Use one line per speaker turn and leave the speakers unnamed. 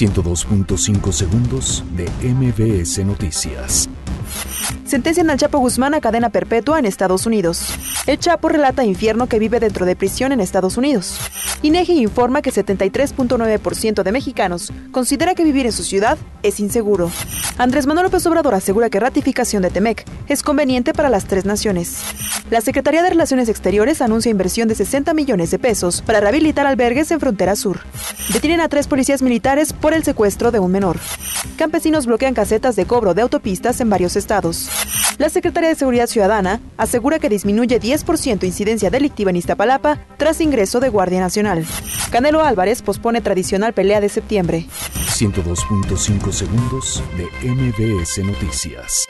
102.5 segundos de MBS Noticias.
Sentencian al Chapo Guzmán a cadena perpetua en Estados Unidos. El Chapo relata infierno que vive dentro de prisión en Estados Unidos. INEGI informa que 73.9% de mexicanos considera que vivir en su ciudad es inseguro. Andrés Manuel López Obrador asegura que ratificación de Temec es conveniente para las tres naciones. La Secretaría de Relaciones Exteriores anuncia inversión de 60 millones de pesos para rehabilitar albergues en frontera sur. Detienen a tres policías militares por el secuestro de un menor. Campesinos bloquean casetas de cobro de autopistas en varios estados. La Secretaría de Seguridad Ciudadana asegura que disminuye 10% incidencia delictiva en Iztapalapa tras ingreso de Guardia Nacional. Canelo Álvarez pospone tradicional pelea de septiembre.
102.5 segundos de MBS Noticias.